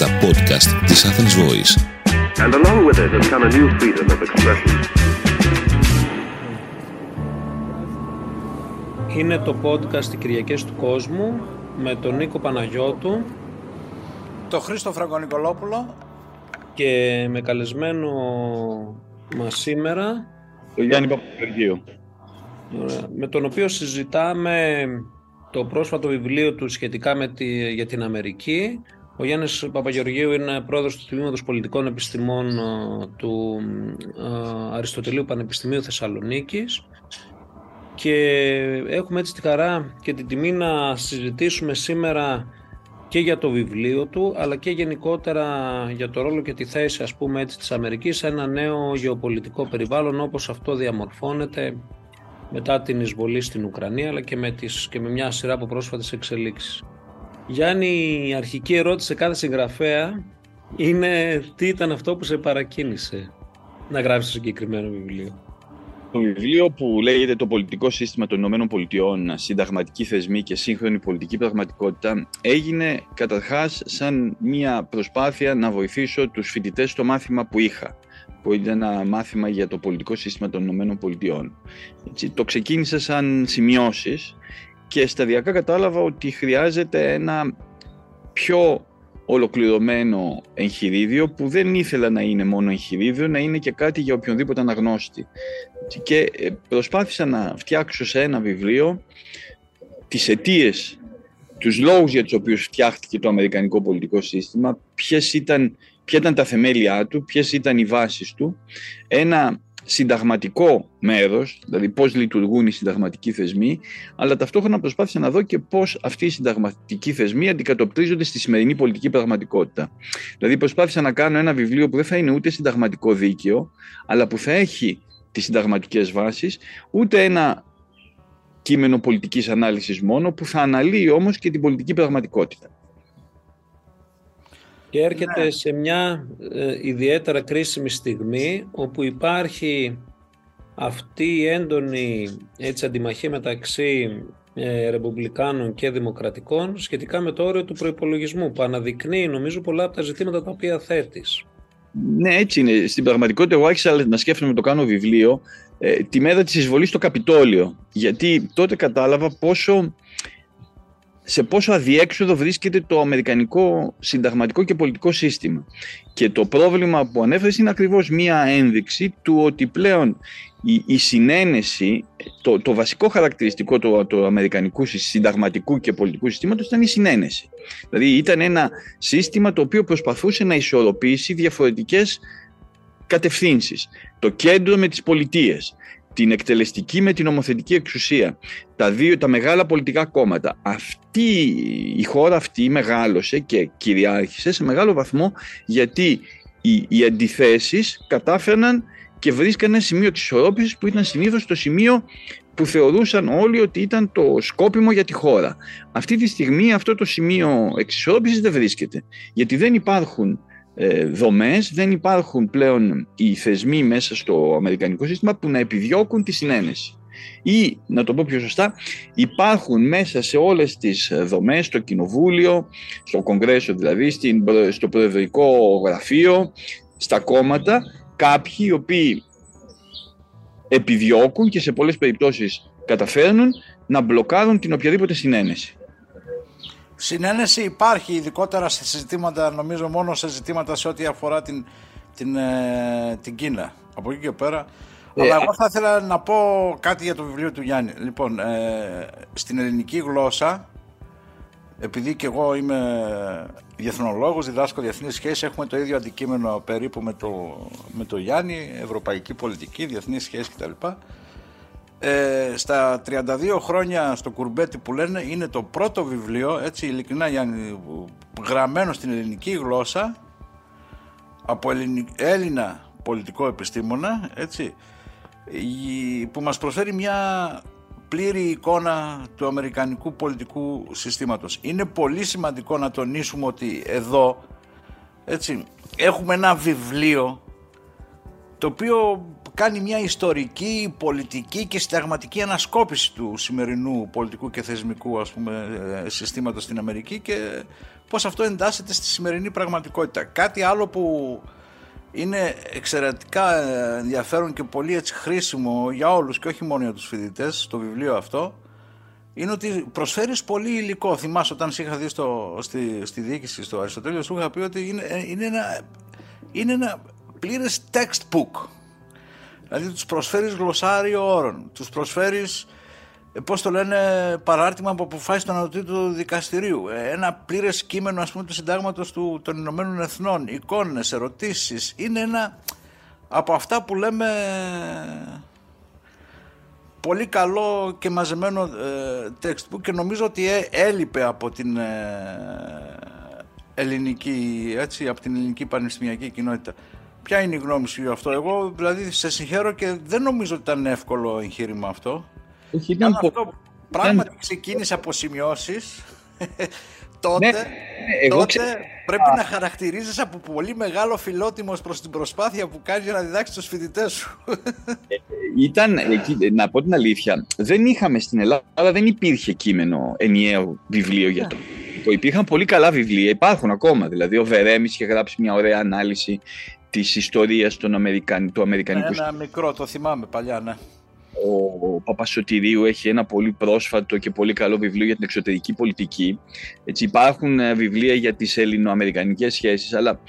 τα podcast της Athens Voice. And along with it has come a new freedom of expression. Είναι το podcast «Οι Κυριακές του Κόσμου» με τον Νίκο Παναγιώτου Το Χρήστο Φραγκονικολόπουλο. και με καλεσμένο μας σήμερα Το Γιάννη Παπαγεωργίου. Ωραία. με τον οποίο συζητάμε το πρόσφατο βιβλίο του σχετικά με τη, για την Αμερική. Ο Γιάννης Παπαγεωργίου είναι πρόεδρος του Τμήματος Πολιτικών Επιστημών ε, του ε, Αριστοτελείου Πανεπιστημίου Θεσσαλονίκης και έχουμε έτσι τη χαρά και την τιμή να συζητήσουμε σήμερα και για το βιβλίο του αλλά και γενικότερα για το ρόλο και τη θέση ας πούμε έτσι της Αμερικής σε ένα νέο γεωπολιτικό περιβάλλον όπως αυτό διαμορφώνεται μετά την εισβολή στην Ουκρανία αλλά και με, τις, και με μια σειρά από πρόσφατες εξελίξεις. Γιάννη, η αρχική ερώτηση σε κάθε συγγραφέα είναι τι ήταν αυτό που σε παρακίνησε να γράψεις το συγκεκριμένο βιβλίο. Το βιβλίο που λέγεται «Το πολιτικό σύστημα των Ηνωμένων Πολιτειών, συνταγματική θεσμή και σύγχρονη πολιτική πραγματικότητα» έγινε καταρχάς σαν μια προσπάθεια να βοηθήσω τους φοιτητές στο μάθημα που είχα που ήταν ένα μάθημα για το πολιτικό σύστημα των Ηνωμένων Πολιτειών. Έτσι, το ξεκίνησα σαν σημειώσεις και σταδιακά κατάλαβα ότι χρειάζεται ένα πιο ολοκληρωμένο εγχειρίδιο που δεν ήθελα να είναι μόνο εγχειρίδιο, να είναι και κάτι για οποιονδήποτε αναγνώστη. Και ε, προσπάθησα να φτιάξω σε ένα βιβλίο τις αιτίες, τους λόγους για τους οποίους φτιάχτηκε το αμερικανικό πολιτικό σύστημα, ποιες ήταν, ποια ήταν τα θεμέλια του, ποιες ήταν οι βάσεις του, ένα συνταγματικό μέρος, δηλαδή πώς λειτουργούν οι συνταγματικοί θεσμοί, αλλά ταυτόχρονα προσπάθησα να δω και πώς αυτοί οι συνταγματικοί θεσμοί αντικατοπτρίζονται στη σημερινή πολιτική πραγματικότητα. Δηλαδή προσπάθησα να κάνω ένα βιβλίο που δεν θα είναι ούτε συνταγματικό δίκαιο, αλλά που θα έχει τις συνταγματικές βάσεις, ούτε ένα κείμενο πολιτικής ανάλυσης μόνο, που θα αναλύει όμως και την πολιτική πραγματικότητα. Και έρχεται σε μια ε, ιδιαίτερα κρίσιμη στιγμή όπου υπάρχει αυτή η έντονη έτσι, αντιμαχία μεταξύ ε, ρεπουμπλικάνων και δημοκρατικών σχετικά με το όριο του προϋπολογισμού που αναδεικνύει νομίζω πολλά από τα ζητήματα τα οποία θέτεις. Ναι, έτσι είναι. Στην πραγματικότητα, εγώ άρχισα να σκέφτομαι το κάνω βιβλίο ε, τη μέρα της εισβολής στο Καπιτόλιο. Γιατί τότε κατάλαβα πόσο, σε πόσο αδιέξοδο βρίσκεται το αμερικανικό συνταγματικό και πολιτικό σύστημα. Και το πρόβλημα που ανέφερες είναι ακριβώς μία ένδειξη του ότι πλέον η, η συνένεση, το, το βασικό χαρακτηριστικό του, του αμερικανικού συνταγματικού και πολιτικού συστήματος ήταν η συνένεση. Δηλαδή ήταν ένα σύστημα το οποίο προσπαθούσε να ισορροπήσει διαφορετικές κατευθύνσεις. Το κέντρο με τις πολιτείες, την εκτελεστική με την νομοθετική εξουσία, τα, δύο, τα μεγάλα πολιτικά κόμματα. Αυτή, η χώρα αυτή μεγάλωσε και κυριάρχησε σε μεγάλο βαθμό γιατί οι, οι αντιθέσεις κατάφερναν και βρίσκανε ένα σημείο της ισορρόπησης που ήταν συνήθως το σημείο που θεωρούσαν όλοι ότι ήταν το σκόπιμο για τη χώρα. Αυτή τη στιγμή αυτό το σημείο εξισορρόπησης δεν βρίσκεται, γιατί δεν υπάρχουν ε, δομές, δεν υπάρχουν πλέον οι θεσμοί μέσα στο αμερικανικό σύστημα που να επιδιώκουν τη συνένεση. Ή, να το πω πιο σωστά, υπάρχουν μέσα σε όλες τις δομές, στο κοινοβούλιο, στο κογκρέσο δηλαδή, στην, στο προεδρικό γραφείο, στα κόμματα, κάποιοι οι οποίοι επιδιώκουν και σε πολλές περιπτώσεις καταφέρνουν να μπλοκάρουν την οποιαδήποτε συνένεση. Συνένεση υπάρχει ειδικότερα σε συζητήματα, νομίζω μόνο σε ζητήματα σε ό,τι αφορά την, την, ε, την Κίνα. Από εκεί και πέρα. Ε, Αλλά α- εγώ θα ήθελα να πω κάτι για το βιβλίο του Γιάννη. Λοιπόν, ε, στην ελληνική γλώσσα, επειδή και εγώ είμαι διεθνολόγος, διδάσκω διεθνείς σχέσεις, έχουμε το ίδιο αντικείμενο περίπου με το, με το Γιάννη, ευρωπαϊκή πολιτική, διεθνείς σχέσεις κτλ. Ε, στα 32 χρόνια στο κουρμπέτι που λένε είναι το πρώτο βιβλίο, έτσι ειλικρινά Γιάννη, γραμμένο στην ελληνική γλώσσα από Ελληνι- Έλληνα πολιτικό επιστήμονα, έτσι, η- που μας προσφέρει μια πλήρη εικόνα του αμερικανικού πολιτικού συστήματος. Είναι πολύ σημαντικό να τονίσουμε ότι εδώ, έτσι, έχουμε ένα βιβλίο το οποίο κάνει μια ιστορική, πολιτική και συνταγματική ανασκόπηση του σημερινού πολιτικού και θεσμικού ας πούμε, ε, συστήματος στην Αμερική και πώς αυτό εντάσσεται στη σημερινή πραγματικότητα. Κάτι άλλο που είναι εξαιρετικά ενδιαφέρον και πολύ έτσι χρήσιμο για όλους και όχι μόνο για τους φοιτητές το βιβλίο αυτό είναι ότι προσφέρεις πολύ υλικό. Θυμάσαι όταν σε είχα δει στο, στη, στη διοίκηση στο Αριστοτέλειο σου είχα πει ότι είναι, είναι, ένα, είναι ένα πλήρες textbook. Δηλαδή τους προσφέρεις γλωσσάριο όρων, τους προσφέρεις ε, πώς το λένε, παράρτημα από αποφάσεις του Ανατολικού Δικαστηρίου. Ε, ένα πλήρες κείμενο ας πούμε, του συντάγματος του, των Ηνωμένων Εθνών, εικόνες, ερωτήσεις. Είναι ένα από αυτά που λέμε πολύ καλό και μαζεμένο ε, textbook και νομίζω ότι έλειπε από την ελληνική, έτσι, από την ελληνική πανεπιστημιακή κοινότητα. Ποια είναι η γνώμη σου για αυτό; Εγώ δηλαδή σε συγχαίρω και δεν νομίζω ότι ήταν εύκολο εγχείρημα αυτό. Όχι, ήταν Αν αυτό πράγματι ξεκίνησε από σημειώσεις, τότε, Ναι, εγώ τότε ξε- πρέπει να χαρακτηρίζεις από πολύ μεγάλο φιλότιμος προς την προσπάθεια που κάνεις για να διδάξεις τους φοιτητές σου. Ήταν, εκεί, να πω την αλήθεια, δεν είχαμε στην Ελλάδα, δεν υπήρχε κείμενο ενιαίο βιβλίο για το. Το υπήρχαν πολύ καλά βιβλία, υπάρχουν ακόμα. Δηλαδή, ο Βερέμις είχε γράψει μια ωραία ανάλυση της ιστορίας των Αμερικαν, του Αμερικανικού Ένα μικρό, το θυμάμαι παλιά, ναι. ο Παπασωτηρίου έχει ένα πολύ πρόσφατο και πολύ καλό βιβλίο για την εξωτερική πολιτική. Έτσι, υπάρχουν ε, βιβλία για τις ελληνοαμερικανικές σχέσεις, αλλά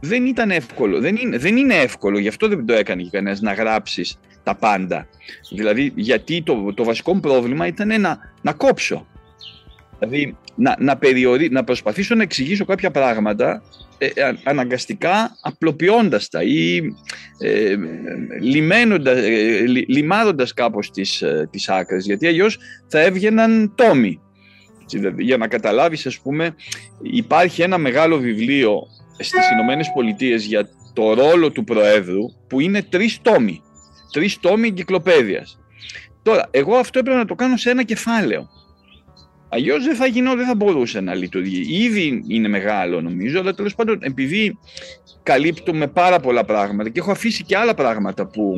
δεν ήταν εύκολο. Δεν είναι, δεν είναι εύκολο, γι' αυτό δεν το έκανε και κανένας να γράψεις τα πάντα. Δηλαδή, γιατί το, το βασικό μου πρόβλημα ήταν να, να κόψω. Δηλαδή, να, να, περιορί, να προσπαθήσω να εξηγήσω κάποια πράγματα ε, α- αναγκαστικά απλοποιώντας τα ή ε, λιμένοντας, ε, λι- λιμάροντας κάπως τις, ε, τις άκρες, γιατί αλλιώς θα έβγαιναν τόμοι. Έτσι, δηλαδή, για να καταλάβεις, ας πούμε, υπάρχει ένα μεγάλο βιβλίο στις Ηνωμένες Πολιτείες για το ρόλο του Προέδρου που είναι τρεις τόμοι. Τρεις τόμοι εγκυκλοπαίδειας. Τώρα, εγώ αυτό έπρεπε να το κάνω σε ένα κεφάλαιο. Αλλιώς δεν θα γινώ, δεν θα μπορούσε να λειτουργεί. Ήδη είναι μεγάλο νομίζω, αλλά τέλος πάντων επειδή καλύπτουμε πάρα πολλά πράγματα και έχω αφήσει και άλλα πράγματα που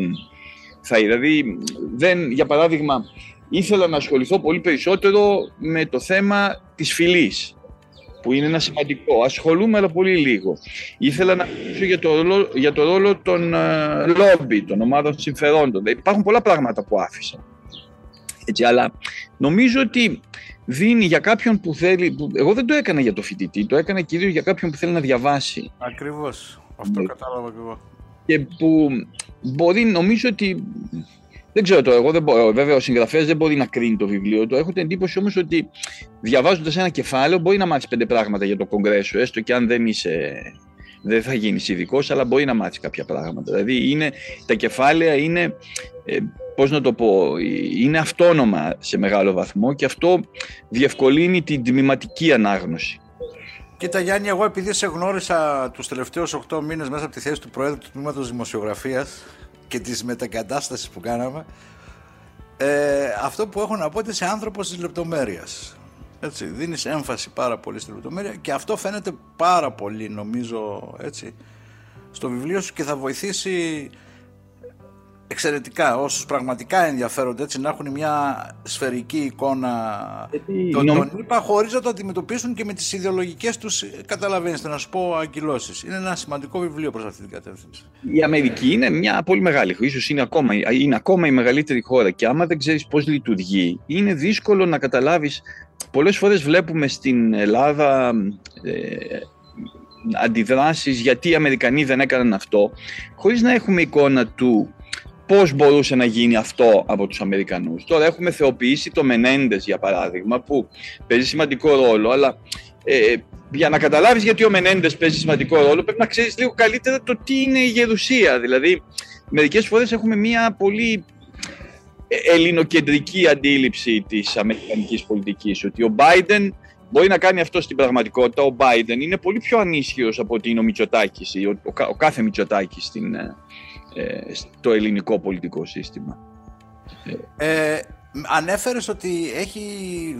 θα δηλαδή δεν, για παράδειγμα ήθελα να ασχοληθώ πολύ περισσότερο με το θέμα της φυλής που είναι ένα σημαντικό. Ασχολούμαι αλλά πολύ λίγο. Ήθελα να μιλήσω για το ρόλο, για το ρόλο των ε, λόμπι, των ομάδων συμφερόντων. Υπάρχουν πολλά πράγματα που άφησα. Έτσι, αλλά νομίζω ότι δίνει για κάποιον που θέλει. Που, εγώ δεν το έκανα για το φοιτητή, το έκανα κυρίως για κάποιον που θέλει να διαβάσει Ακριβώς. Αυτό Ναι. κατάλαβα και εγώ. και που μπορεί, νομίζω ότι. Δεν ξέρω το, εγώ δεν μπορώ. Βέβαια, ο συγγραφέας δεν μπορεί να κρίνει το βιβλίο του. Έχω την εντύπωση όμως ότι διαβάζοντας ένα κεφάλαιο μπορεί να μάθεις πέντε πράγματα για το Κογκρέσο, έστω και αν δεν είσαι. Δεν θα γίνεις ειδικός, αλλά μπορεί να μάθεις κάποια πράγματα. Δηλαδή, είναι, τα κεφάλαια είναι. Ε, πώς να το πω, είναι αυτόνομα σε μεγάλο βαθμό και αυτό διευκολύνει την τμηματική ανάγνωση. Κοίτα Γιάννη, εγώ επειδή σε γνώρισα τους τελευταίους 8 μήνες μέσα από τη θέση του Προέδρου του Τμήματος Δημοσιογραφίας και της μετακατάστασης που κάναμε, ε, αυτό που έχω να πω είναι είσαι άνθρωπος της λεπτομέρειας. Έτσι, δίνεις έμφαση πάρα πολύ στη λεπτομέρεια και αυτό φαίνεται πάρα πολύ νομίζω έτσι, στο βιβλίο σου και θα βοηθήσει εξαιρετικά όσους πραγματικά ενδιαφέρονται έτσι να έχουν μια σφαιρική εικόνα Γιατί τον, νομ- τον είπα χωρίς να το αντιμετωπίσουν και με τις ιδεολογικές τους καταλαβαίνεις να σου πω αγκυλώσεις είναι ένα σημαντικό βιβλίο προς αυτή την κατεύθυνση Η Αμερική είναι μια πολύ μεγάλη, ίσως είναι ακόμα, είναι ακόμα η μεγαλύτερη χώρα και άμα δεν ξέρεις πώς λειτουργεί, είναι δύσκολο να καταλάβεις. Πολλές φορές βλέπουμε στην Ελλάδα ε, αντιδράσεις γιατί οι Αμερικανοί δεν έκαναν αυτό, χωρίς να έχουμε εικόνα του πώς μπορούσε να γίνει αυτό από τους Αμερικανούς. Τώρα έχουμε θεοποιήσει το Μενέντες για παράδειγμα που παίζει σημαντικό ρόλο, αλλά ε, για να καταλάβεις γιατί ο Μενέντες παίζει σημαντικό ρόλο πρέπει να ξέρεις λίγο καλύτερα το τι είναι η γερουσία. Δηλαδή μερικές φορές έχουμε μια πολύ ε, ελληνοκεντρική αντίληψη της αμερικανικής πολιτικής ότι ο Biden μπορεί να κάνει αυτό στην πραγματικότητα. Ο Biden είναι πολύ πιο ανίσχυρος από ότι είναι ο Μητσοτάκης ή ο, ο, κα- ο κάθε Μητσοτάκης στην, ε, ε, στο ελληνικό πολιτικό σύστημα. ε, ανέφερες ότι έχει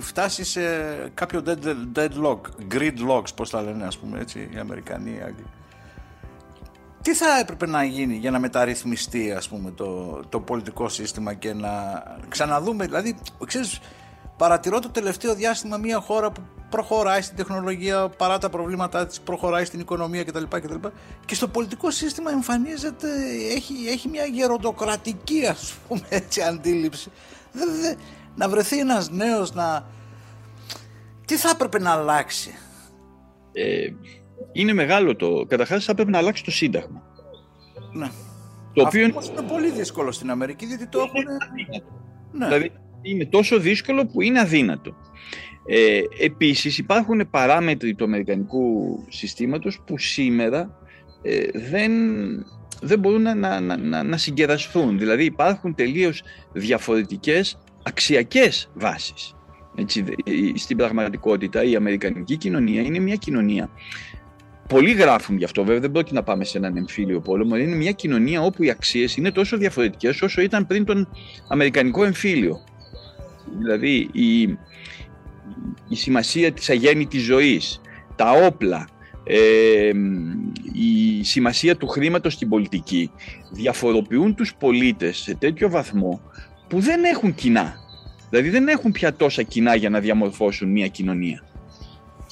φτάσει σε κάποιο dead, deadlock gridlocks πως τα λένε ας πούμε έτσι οι Αμερικανοί οι Άγγλοι τι θα έπρεπε να γίνει για να μεταρρυθμιστεί ας πούμε το, το πολιτικό σύστημα και να ξαναδούμε, δηλαδή ξέρεις, παρατηρώ το τελευταίο διάστημα μια χώρα που προχωράει στην τεχνολογία παρά τα προβλήματά της, προχωράει στην οικονομία κτλ. κτλ. Και στο πολιτικό σύστημα εμφανίζεται, έχει, έχει μια γεροντοκρατική ας πούμε έτσι αντίληψη. Δε, δε, να βρεθεί ένας νέος να... Τι θα έπρεπε να αλλάξει; Ε, είναι μεγάλο το. Καταρχάς, θα πρέπει να αλλάξει το Σύνταγμα. Ναι. Το Αυτό οποίο όμως είναι πολύ δύσκολο στην Αμερική, διότι το έχουν... Ναι. Δηλαδή είναι τόσο δύσκολο που είναι αδύνατο. Ε, επίσης υπάρχουν παράμετροι του αμερικανικού συστήματος που σήμερα ε, δεν, δεν μπορούν να, να, να, να συγκεραστούν. Δηλαδή υπάρχουν τελείως διαφορετικές αξιακές βάσεις. Έτσι, δε- η- στην πραγματικότητα η αμερικανική κοινωνία είναι μια κοινωνία Πολλοί γράφουν γι' αυτό, βέβαια δεν πρόκειται να πάμε σε έναν εμφύλιο πόλεμο. Είναι μια κοινωνία όπου οι αξίες είναι τόσο διαφορετικές όσο ήταν πριν τον Αμερικανικό εμφύλιο. Δηλαδή η, η σημασία της αγέννητης ζωής, τα όπλα, ε, η σημασία του χρήματος στην πολιτική διαφοροποιούν τους πολίτες σε τέτοιο βαθμό που δεν έχουν κοινά. Δηλαδή δεν έχουν πια τόσα κοινά για να διαμορφώσουν μια κοινωνία.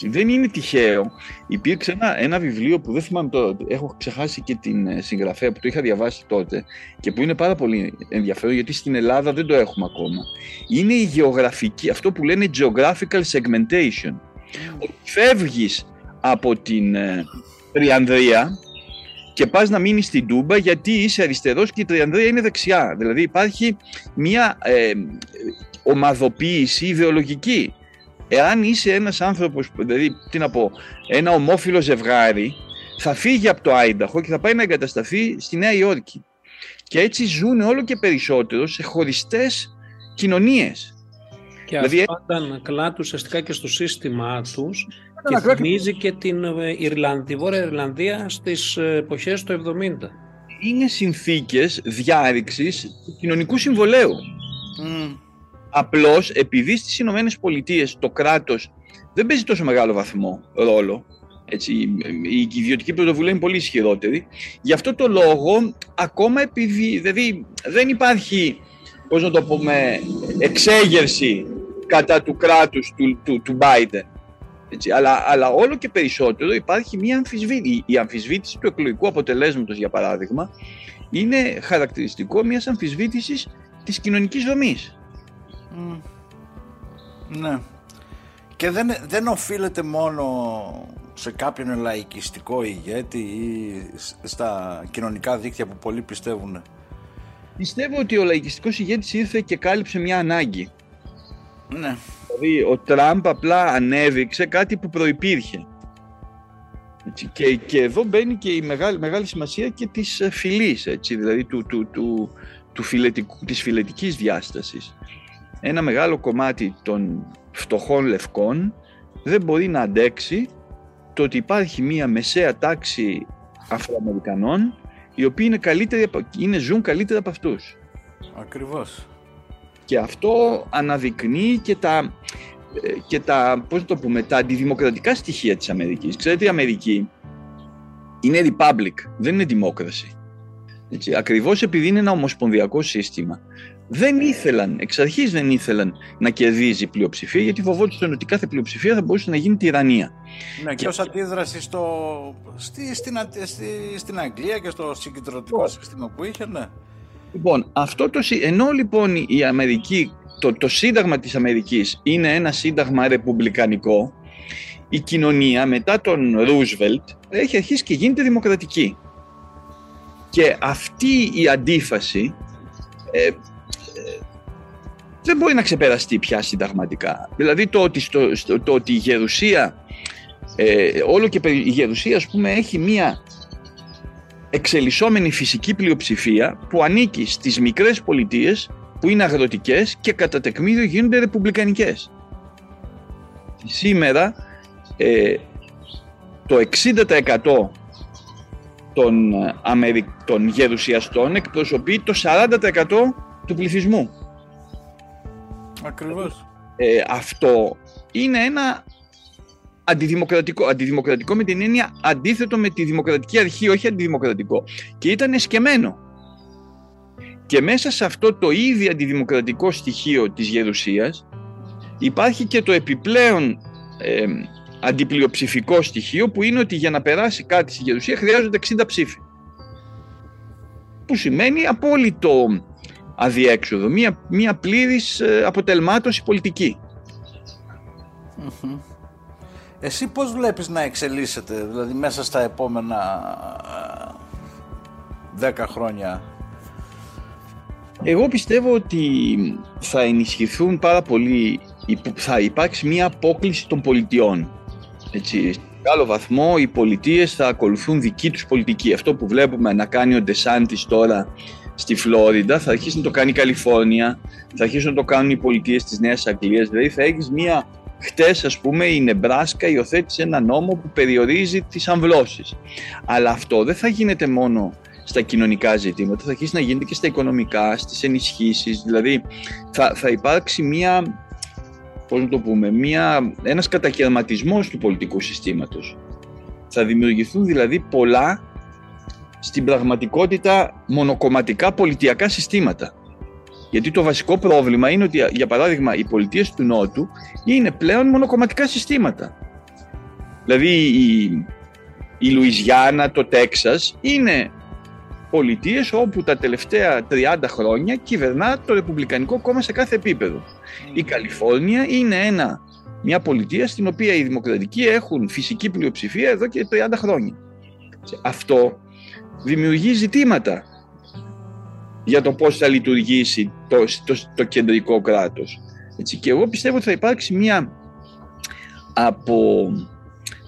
Δεν είναι τυχαίο. Υπήρξε ένα, ένα βιβλίο που δεν θυμάμαι τώρα, έχω ξεχάσει και την ε, συγγραφέα που το είχα διαβάσει τότε και που είναι πάρα πολύ ενδιαφέρον γιατί στην Ελλάδα δεν το έχουμε ακόμα. Είναι η γεωγραφική, αυτό που λένε geographical segmentation. Ότι Φεύγεις από την ε, Τριανδρία και πας να μείνεις στην Τούμπα γιατί είσαι αριστερός και η Τριανδρία είναι δεξιά. Δηλαδή υπάρχει μια ε, ομαδοποίηση ιδεολογική. Εάν είσαι ένας άνθρωπος, δηλαδή τι να πω, ένα ομόφυλο ζευγάρι, θα φύγει από το Άινταχο και θα πάει να εγκατασταθεί στη Νέα Υόρκη. Και έτσι ζουν όλο και περισσότερο σε χωριστές κοινωνίες. Και Δηλαδή, αυτό ήταν κλάτου ουσιαστικά και στο σύστημά τους ένα και κλάτ- θυμίζει και την ε, Ιρλανδία, Βόρεια Ιρλανδία στις ε, εποχές του 70. Είναι συνθήκες διάρρηξης του κοινωνικού συμβολέου. Μμ. Απλώς επειδή στις Ηνωμένες Πολιτείες το κράτος δεν παίζει τόσο μεγάλο βαθμό ρόλο, έτσι, η ιδιωτική πρωτοβουλία είναι πολύ ισχυρότερη, γι' αυτό το λόγο ακόμα επειδή δηλαδή, δεν υπάρχει, πώς να το πούμε, εξέγερση κατά του κράτους του, του, του Biden. Έτσι, αλλά, αλλά όλο και περισσότερο υπάρχει μια αμφισβήτηση. Η αμφισβήτηση του εκλογικού αποτελέσματος, για παράδειγμα, είναι χαρακτηριστικό μιας αμφισβήτησης της κοινωνικής δομής. Μμ. Ναι. Και δεν, δεν οφείλεται μόνο σε κάποιον λαϊκιστικό ηγέτη ή σ- στα κοινωνικά δίκτυα που πολλοί πιστεύουν. Πιστεύω ότι ο λαϊκιστικός ηγέτης ήρθε και κάλυψε μια ανάγκη. Ναι. Δηλαδή ο Τραμπ απλά ανέδειξε κάτι που προϋπήρχε. Έτσι, και, και εδώ μπαίνει και η μεγάλη, μεγάλη σημασία και της ε, φυλής, έτσι, δηλαδή του, του, του, του φιλετικού, της φιλετικής διάστασης. Ένα μεγάλο κομμάτι των φτωχών λευκών δεν μπορεί να αντέξει το ότι υπάρχει μια μεσαία τάξη Αφροαμερικανών οι οποίοι είναι καλύτεροι, από- είναι, ζουν καλύτερα από αυτούς. Ακριβώς. Και αυτό αναδεικνύει και τα, ε, και τα, πώς να το πούμε, τα αντιδημοκρατικά στοιχεία της Αμερικής. Ξέρετε, η Αμερική είναι republic, δεν είναι democracy. Έτσι, ακριβώς επειδή είναι ένα ομοσπονδιακό σύστημα. Δεν ήθελαν, εξ αρχής δεν ήθελαν να κερδίζει πλειοψηφία, γιατί φοβόντουσαν ότι κάθε πλειοψηφία θα μπορούσε να γίνει τυραννία. Ναι, και ως αντίδραση στο, στη, στην, Α- στη, στην Αγγλία και στο συγκεντρωτικό σύστημα που είχε, ναι. Λοιπόν, αυτό το, συ- ενώ λοιπόν η Αμερική, το, το σύνταγμα της Αμερικής είναι ένα σύνταγμα ρεπουμπλικανικό, η κοινωνία μετά τον Ρούσβελτ έχει αρχίσει και γίνεται δημοκρατική. Και αυτή η αντίφαση ε, ε, δεν μπορεί να ξεπεραστεί πια συνταγματικά. Δηλαδή το ότι, στο, στο- το ότι η Γερουσία, ε, όλο και περι- η Γερουσία ας πούμε έχει μία εξελισσόμενη φυσική πλειοψηφία που ανήκει στις μικρές πολιτείες που είναι αγροτικές και κατά τεκμήριο γίνονται ρεπουμπλικανικές. Σήμερα ε, το 60% των, ε, Αμερι... των γερουσιαστών εκπροσωπεί το 40% του πληθυσμού. Ακριβώς. Ε, αυτό είναι ένα αντιδημοκρατικό. Αντιδημοκρατικό με την έννοια αντίθετο με τη δημοκρατική αρχή, όχι αντιδημοκρατικό. Και ήταν εσκεμμένο. Και μέσα σε αυτό το ήδη αντιδημοκρατικό στοιχείο της γερουσίας υπάρχει και το επιπλέον ε, αντιπλειοψηφικό στοιχείο που είναι ότι για να περάσει κάτι στη γερουσία χρειάζονται 60 ψήφοι. Που σημαίνει απόλυτο αδιέξοδο, μία, μία πλήρης ε, αποτελμάτωση πολιτική. Εσύ πώς βλέπεις να εξελίσσεται, δηλαδή μέσα στα επόμενα ε, δέκα χρόνια; Εγώ πιστεύω ότι θα ενισχυθούν πάρα πολύ, θα υπάρξει μια απόκληση των πολιτιών. Έτσι, σε μεγάλο βαθμό οι πολιτείες θα ακολουθούν δική τους πολιτική. Αυτό που βλέπουμε να κάνει ο Ντεσάντης τώρα στη Φλόριντα, θα αρχίσει να το κάνει η Καλιφόρνια, θα αρχίσουν να το κάνουν οι πολιτείες της Νέας Αγγλίας. Δηλαδή θα έχεις μια Χτες, ας πούμε, η Νεμπράσκα υιοθέτησε ένα νόμο που περιορίζει τις αμβλώσεις. Αλλά αυτό δεν θα γίνεται μόνο στα κοινωνικά ζητήματα, θα αρχίσει να γίνεται και στα οικονομικά, στις ενισχύσεις. Δηλαδή, θα, θα υπάρξει μία, πώς να το πούμε, μία, ένας κατακαιρματισμός του πολιτικού συστήματος. Θα δημιουργηθούν δηλαδή πολλά στην πραγματικότητα μονοκομματικά πολιτιακά συστήματα. Γιατί το βασικό πρόβλημα είναι ότι, για παράδειγμα, οι πολιτείες του Νότου είναι πλέον μονοκομματικά συστήματα. Δηλαδή η, η Λουιζιάννα, το Τέξας είναι πολιτείες όπου τα τελευταία 30 χρόνια κυβερνά το Ρεπουμπλικανικό κόμμα σε κάθε επίπεδο. Η Καλιφόρνια είναι ένα, μια πολιτεία στην οποία οι δημοκρατικοί έχουν φυσική πλειοψηφία εδώ και 30 χρόνια. Αυτό δημιουργεί ζητήματα για το πώς θα λειτουργήσει το, το, το κεντρικό κράτος. Έτσι, και εγώ πιστεύω ότι θα υπάρξει μια από,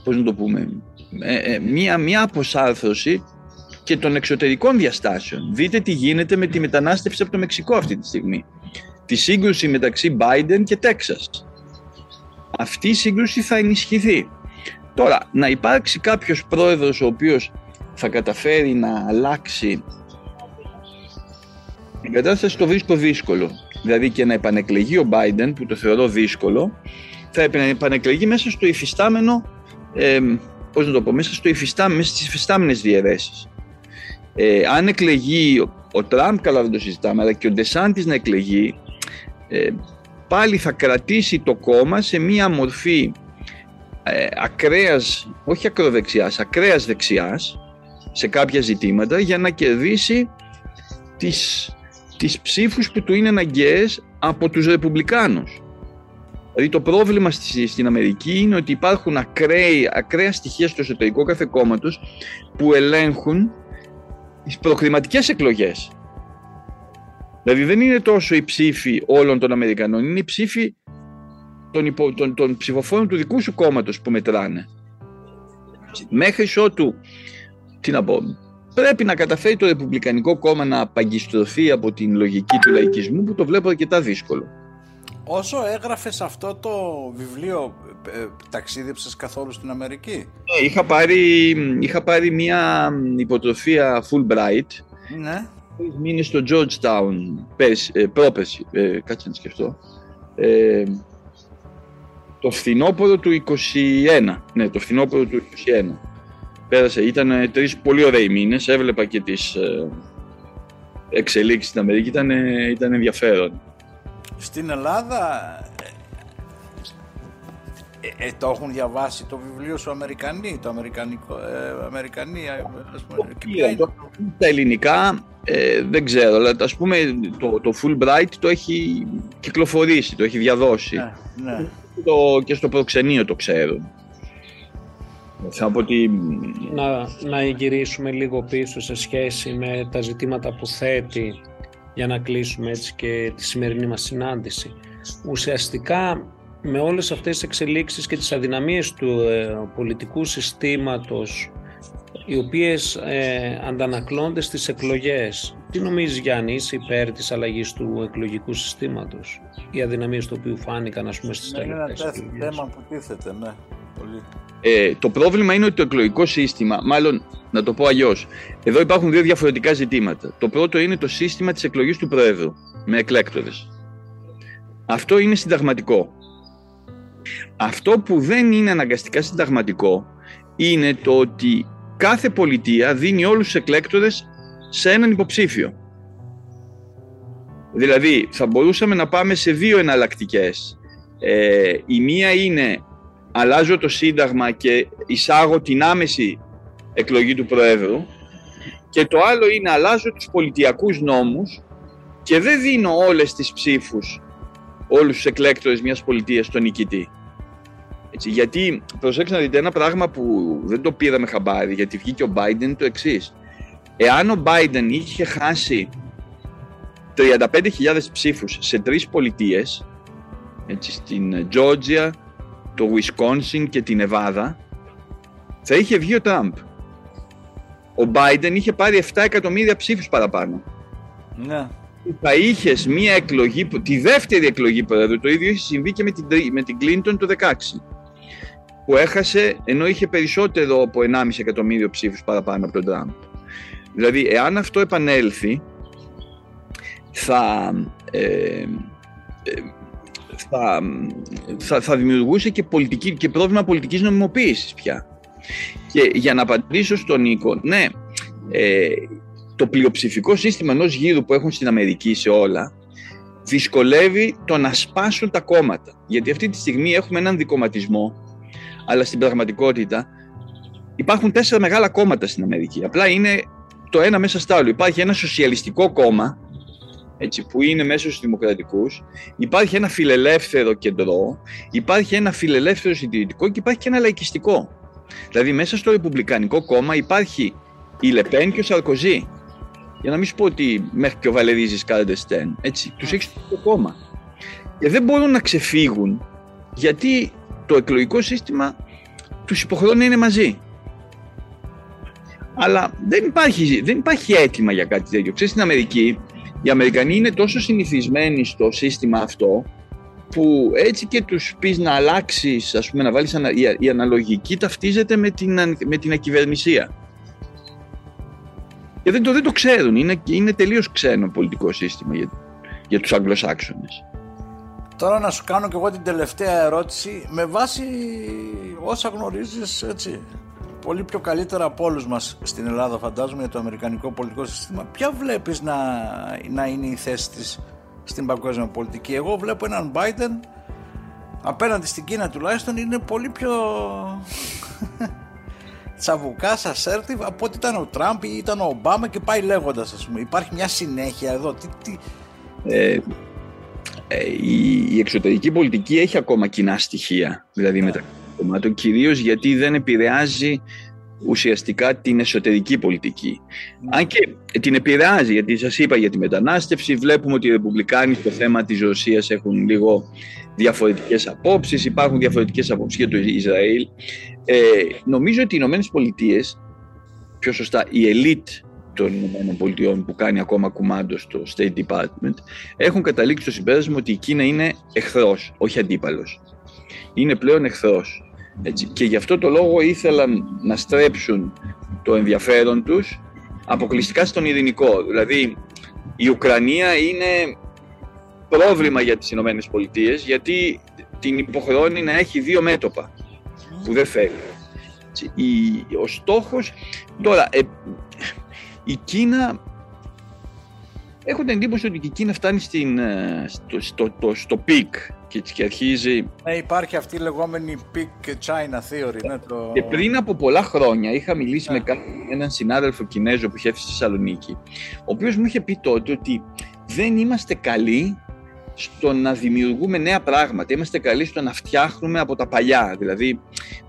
πώς να το πούμε, ε, ε, μια, μια αποσάρθρωση και των εξωτερικών διαστάσεων. Δείτε τι γίνεται με τη μετανάστευση από το Μεξικό αυτή τη στιγμή. Τη σύγκρουση μεταξύ Biden και Τέξας. Αυτή η σύγκρουση θα ενισχυθεί. Τώρα, να υπάρξει κάποιος πρόεδρος ο οποίος θα καταφέρει να αλλάξει την κατάσταση το βρίσκω δύσκολο. Δηλαδή και να επανεκλεγεί ο Biden, που το θεωρώ δύσκολο, θα επανεκλεγεί μέσα στο υφιστάμενο, ε, πώς να το πω, μέσα, στο υφιστά, μέσα στις υφιστάμενες διαιρέσεις. Ε, αν εκλεγεί ο Τραμπ, καλά δεν το συζητάμε, αλλά και ο Ντεσάντης να εκλεγεί, ε, πάλι θα κρατήσει το κόμμα σε μία μορφή ε, ακραίας, όχι ακροδεξιάς, ακραίας δεξιάς σε κάποια ζητήματα για να κερδίσει τις τις ψήφους που του είναι αναγκαίες από τους Ρεπουμπλικάνους. Δηλαδή το πρόβλημα στην Αμερική είναι ότι υπάρχουν ακραία, ακραία στοιχεία στο εσωτερικό κάθε κόμματο που ελέγχουν τις προκριματικές εκλογές. Δηλαδή δεν είναι τόσο η ψήφη όλων των Αμερικανών, είναι η ψήφη των, υπο, των, των ψηφοφόρων του δικού σου κόμματος που μετράνε. Μέχρι ότου, τι να πω, πρέπει να καταφέρει το Ρεπουμπλικανικό κόμμα να απαγκιστρωθεί από την λογική του λαϊκισμού που το βλέπω αρκετά δύσκολο. Όσο έγραφες αυτό το βιβλίο, ε, ταξίδεψες καθόλου στην Αμερική; Ναι, είχα πάρει, είχα πάρει μια υποτροφία Fulbright. Ναι. Μείνει στο Georgetown πέρσι, ε, πρόπεση, ε, κάτσε να σκεφτώ. Ε, το φθινόπωρο του 21. Ναι, το φθινόπωρο του 21 πέρασε. Ήταν τρεις πολύ ωραίοι μήνες. Έβλεπα και τις ε, εξελίξεις στην Αμερική. Ήταν, ήταν ενδιαφέρον. Στην Ελλάδα ε, ε, το έχουν διαβάσει το βιβλίο σου Αμερικανοί, το Αμερικανικό, ε, Αμερικανοί, ας πούμε, Τα ελληνικά ε, δεν ξέρω, αλλά ας πούμε το, το Fulbright το έχει κυκλοφορήσει, το έχει διαδώσει. Ναι, ναι. Το, και στο προξενείο το ξέρω. Να, να γυρίσουμε λίγο πίσω σε σχέση με τα ζητήματα που θέτει για να κλείσουμε έτσι και τη σημερινή μας συνάντηση. Ουσιαστικά με όλες αυτές τις εξελίξεις και τις αδυναμίες του ε, πολιτικού συστήματος οι οποίες ε, αντανακλώνται στις εκλογές. Τι νομίζεις Γιάννη, είσαι υπέρ της αλλαγής του εκλογικού συστήματος, οι αδυναμίες του οποίου φάνηκαν ας πούμε στις ναι, τελευταίες εκλογές. Είναι ένα θέμα που τίθεται, ναι. Πολύ. Ε, το πρόβλημα είναι ότι το εκλογικό σύστημα, μάλλον να το πω αλλιώς, εδώ υπάρχουν δύο διαφορετικά ζητήματα. Το πρώτο είναι το σύστημα της εκλογής του Προέδρου με εκλέκτορες. Αυτό είναι συνταγματικό. Αυτό που δεν είναι αναγκαστικά συνταγματικό είναι το ότι κάθε πολιτεία δίνει όλους τους εκλέκτορες σε έναν υποψήφιο. Δηλαδή θα μπορούσαμε να πάμε σε δύο εναλλακτικές. Ε, η μία είναι αλλάζω το σύνταγμα και εισάγω την άμεση εκλογή του Προέδρου και το άλλο είναι αλλάζω τους πολιτιακούς νόμους και δεν δίνω όλες τις ψήφους, όλους τους εκλέκτορες μιας πολιτείας στον νικητή. Έτσι, γιατί προσέξτε να δείτε ένα πράγμα που δεν το πήραμε χαμπάρι, γιατί βγήκε ο Biden το εξής. Εάν ο Biden είχε χάσει 35.000 ψήφους σε τρεις πολιτείες, έτσι, στην Georgia, το Wisconsin και την Εβάδα, θα είχε βγει ο Τραμπ. Ο Biden είχε πάρει 7 εκατομμύρια ψήφους παραπάνω. Ναι. Θα είχες μία εκλογή, τη δεύτερη εκλογή πρόεδρου, το ίδιο είχε συμβεί και με την, με την Clinton το 16 που έχασε ενώ είχε περισσότερο από 1,5 εκατομμύριο ψήφους παραπάνω από τον Τραμπ. Δηλαδή, εάν αυτό επανέλθει, θα, ε, ε, θα, θα, θα, δημιουργούσε και, πολιτική, και πρόβλημα πολιτικής νομιμοποίησης πια. Και για να απαντήσω στον Νίκο, ναι, ε, το πλειοψηφικό σύστημα ενός γύρου που έχουν στην Αμερική σε όλα δυσκολεύει το να σπάσουν τα κόμματα. Γιατί αυτή τη στιγμή έχουμε έναν δικοματισμό, αλλά στην πραγματικότητα υπάρχουν τέσσερα μεγάλα κόμματα στην Αμερική. Απλά είναι το ένα μέσα στα άλλο. Υπάρχει ένα σοσιαλιστικό κόμμα, έτσι, που είναι μέσα στους δημοκρατικούς, υπάρχει ένα φιλελεύθερο κεντρό, υπάρχει ένα φιλελεύθερο συντηρητικό και υπάρχει και ένα λαϊκιστικό. Δηλαδή μέσα στο Ρεπουμπλικανικό κόμμα υπάρχει η Λεπέν και ο Σαρκοζή. Για να μην σου πω ότι μέχρι και ο Βαλερίζης Καρντεστέν, έτσι, τους έχει στο κόμμα. Και δεν μπορούν να ξεφύγουν γιατί το εκλογικό σύστημα τους υποχρεώνει να είναι μαζί. Αλλά δεν υπάρχει, δεν υπάρχει έτοιμα για κάτι τέτοιο. Ξέρεις, στην Αμερική, οι Αμερικανοί είναι τόσο συνηθισμένοι στο σύστημα αυτό, που έτσι και τους πεις να αλλάξεις, ας πούμε, να βάλεις ανα, η, η αναλογική ταυτίζεται με την, με την ακυβερνησία. Και δεν το, δεν το ξέρουν, είναι, είναι τελείως ξένο πολιτικό σύστημα για, για τους Αγγλοσάξονες. Τώρα να σου κάνω και εγώ την τελευταία ερώτηση με βάση όσα γνωρίζεις έτσι πολύ πιο καλύτερα από όλους μας στην Ελλάδα φαντάζομαι για το αμερικανικό πολιτικό σύστημα ποια βλέπεις να, να είναι η θέση της στην παγκόσμια πολιτική; Εγώ βλέπω έναν Biden απέναντι στην Κίνα τουλάχιστον είναι πολύ πιο τσαβουκάς, assertive από ότι ήταν ο Τραμπ ή ήταν ο Ομπάμα και πάει λέγοντας ας πούμε υπάρχει μια συνέχεια εδώ τι, τι... Ε, ε, η, εξωτερική πολιτική έχει ακόμα κοινά στοιχεία, δηλαδή yeah. μεταξύ κομμάτων, κυρίως γιατί δεν επηρεάζει ουσιαστικά την εσωτερική πολιτική. Ναι. Αν και την επηρεάζει, γιατί σας είπα για τη μετανάστευση, βλέπουμε ότι οι Ρεπουμπλικάνοι στο θέμα της Ρωσίας έχουν λίγο διαφορετικές απόψεις, υπάρχουν διαφορετικές απόψεις για το Ισραήλ. Ε, νομίζω ότι οι Ηνωμένες Πολιτείες, πιο σωστά η ελίτ των ΗΠΑ που κάνει ακόμα κουμάντο στο State Department έχουν καταλήξει στο συμπέρασμα ότι η Κίνα είναι εχθρός, όχι αντίπαλος. Είναι πλέον εχθρός. Έτσι. Και γι' αυτό το λόγο ήθελαν να στρέψουν το ενδιαφέρον τους αποκλειστικά στον ειρηνικό. Δηλαδή η Ουκρανία είναι πρόβλημα για τις Ηνωμένες Πολιτείες γιατί την υποχρεώνει να έχει δύο μέτωπα που δεν φέρει. Ο στόχος, τώρα, ε, η Κίνα έχω την εντύπωση ότι η Κίνα φτάνει στην, ε, στο, στο, στο, στο peak και, και αρχίζει... Ναι, υπάρχει αυτή η λεγόμενη peak China theory. Ναι, το... Και πριν από πολλά χρόνια είχα μιλήσει με έναν συνάδελφο Κινέζο που είχε έρθει στη Θεσσαλονίκη, ο οποίος μου είχε πει τότε ότι δεν είμαστε καλοί στο να δημιουργούμε νέα πράγματα. Είμαστε καλοί στο να φτιάχνουμε από τα παλιά. Δηλαδή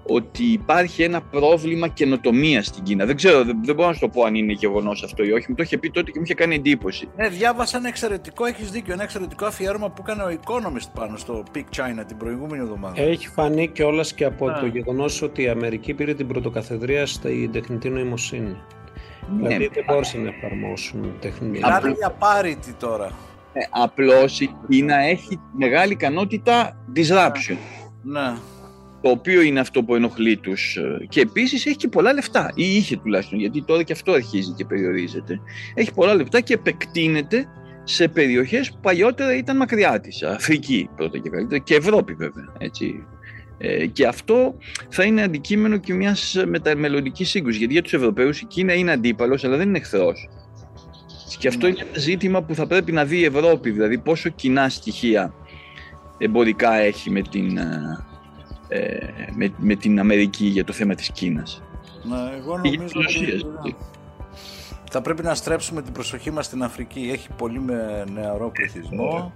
ότι υπάρχει ένα πρόβλημα καινοτομία στην Κίνα. Δεν ξέρω, δεν, δεν μπορώ να σου το πω αν είναι γεγονός αυτό ή όχι. Μου το είχε πει τότε και μου είχε κάνει εντύπωση. Ναι, διάβασα ένα εξαιρετικό, έχεις δίκιο, ένα εξαιρετικό αφιέρωμα που έκανε ο Economist πάνω στο Peak China την προηγούμενη εβδομάδα. Έχει φανεί κιόλας και από το γεγονός ότι η Αμερική πήρε την πρωτοκαθεδρία στην τεχνητή νοημοσύνη. Ναι. Δηλαδή δεν μπόρεσαν να εφαρμόσουν τεχνητή. Μιλάμε για πάρητη τώρα. Ε, απλώς η Κίνα έχει μεγάλη ικανότητα disruption. Ναι. Το οποίο είναι αυτό που ενοχλεί τους. Και επίσης έχει και πολλά λεφτά. Ή είχε τουλάχιστον, γιατί τώρα και αυτό αρχίζει και περιορίζεται. Έχει πολλά λεφτά και επεκτείνεται σε περιοχές που παλιότερα ήταν μακριά της. Αφρική πρώτα και καλύτερα και Ευρώπη βέβαια. Έτσι. Ε, και αυτό θα είναι αντικείμενο και μιας μεταμελλοντική σύγκρουσης. Γιατί για τους Ευρωπαίους η Κίνα είναι αντίπαλος, αλλά δεν είναι εχθρός. Και αυτό είναι ένα ζήτημα που θα πρέπει να δει η Ευρώπη, δηλαδή πόσο κοινά στοιχεία εμπορικά έχει με την, ε, ε με, με την Αμερική για το θέμα της Κίνας. Ναι, εγώ νομίζω ότι θα πρέπει να στρέψουμε την προσοχή μας στην Αφρική. Έχει πολύ με νεαρό πληθυσμό.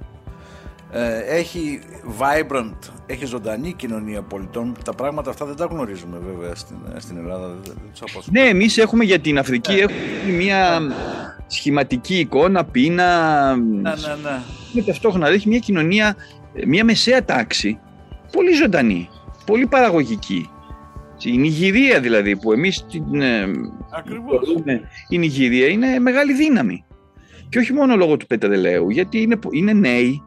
Ε, έχει vibrant, έχει ζωντανή κοινωνία πολιτών. Τα πράγματα αυτά δεν τα γνωρίζουμε βέβαια στην, στην Ελλάδα. Δεν, ναι, εμείς έχουμε για την Αφρική ναι. έχουμε μια σχηματική εικόνα, πείνα. Ναι, ναι, ναι. Με ταυτόχρονα έχει μια κοινωνία, μια μεσαία τάξη, πολύ ζωντανή, πολύ παραγωγική. Η Νιγηρία δηλαδή που εμείς την ε, Ακριβώς. η Νιγηρία είναι μεγάλη δύναμη. Και όχι μόνο λόγω του πετρελαίου, γιατί είναι, είναι νέοι,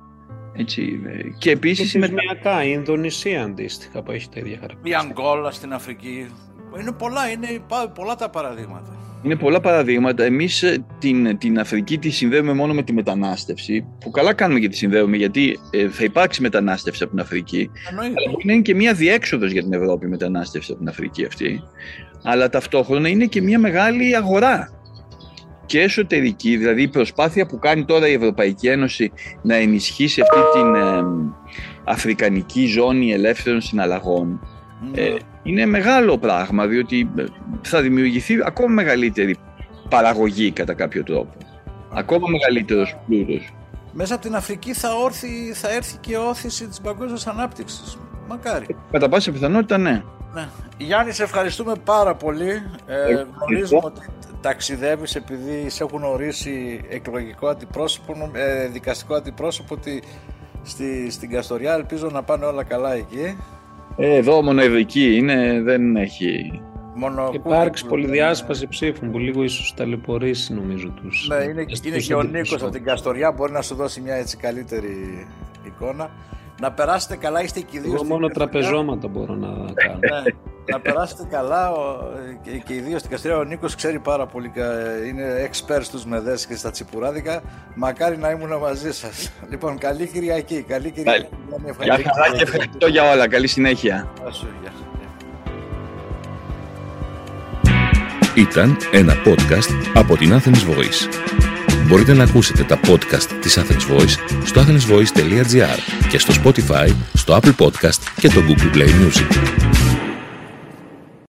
έτσι, ε, και επίσης. Είναι μετα... η Ινδονησία αντίστοιχα που έχει τα ίδια χαρακτηριστικά. Η Αγγόλα στην Αφρική. Είναι πολλά, είναι πολλά τα παραδείγματα. Είναι πολλά παραδείγματα. Εμείς ε, την, την Αφρική τη συνδέουμε μόνο με τη μετανάστευση. Που καλά κάνουμε και τη συνδέουμε, γιατί ε, θα υπάρξει μετανάστευση από την Αφρική. Εννοείται. Αλλά είναι και μια διέξοδος για την Ευρώπη η μετανάστευση από την Αφρική αυτή. Αλλά ταυτόχρονα είναι και μια μεγάλη αγορά και εσωτερική, δηλαδή η προσπάθεια που κάνει τώρα η Ευρωπαϊκή Ένωση να ενισχύσει αυτή την ε, αφρικανική ζώνη ελεύθερων συναλλαγών ναι. Ε, είναι μεγάλο πράγμα διότι ε, θα δημιουργηθεί ακόμα μεγαλύτερη παραγωγή κατά κάποιο τρόπο. Ακόμα μεγαλύτερος πλούτος. Μέσα από την Αφρική θα, όρθει, θα έρθει και όθηση της παγκόσμιας ανάπτυξης. Μακάρι. Κατά πάσα πιθανότητα ναι. ναι. Γιάννη, σε ευχαριστούμε πάρα πολύ. Ε, γνωρίζουμε ότι ταξιδεύεις επειδή σε έχουν ορίσει εκλογικό αντιπρόσωπο, ε, δικαστικό αντιπρόσωπο ότι στη, στην Καστοριά ελπίζω να πάνε όλα καλά εκεί. Ε, εδώ μόνο εκεί είναι, δεν έχει... Μόνο Υπάρξει πολυδιάσπαση ψήφων που λίγο ίσως ταλαιπωρήσει νομίζω τους... Ναι, είναι, είναι και ο Νίκος από την Καστοριά μπορεί να σου δώσει μια έτσι καλύτερη εικόνα. Να περάσετε καλά, είστε και οι δύο. Εγώ μόνο τραπεζώματα μπορώ να κάνω. Ναι, να περάσετε καλά και, και οι δύο στην Καστρία. Ο Νίκος ξέρει πάρα πολύ, είναι expert στους μεδές και στα τσιπουράδικα. Μακάρι να ήμουν μαζί σας. Λοιπόν, καλή Κυριακή. Καλή Κυριακή. Γεια χαρά και ευχαριστώ για όλα. Καλή συνέχεια. Ήταν ένα podcast από την Athens Voice. Μπορείτε να ακούσετε τα podcast της Athens Voice στο athensvoice.gr και στο Spotify, στο Apple Podcast και το Google Play Music.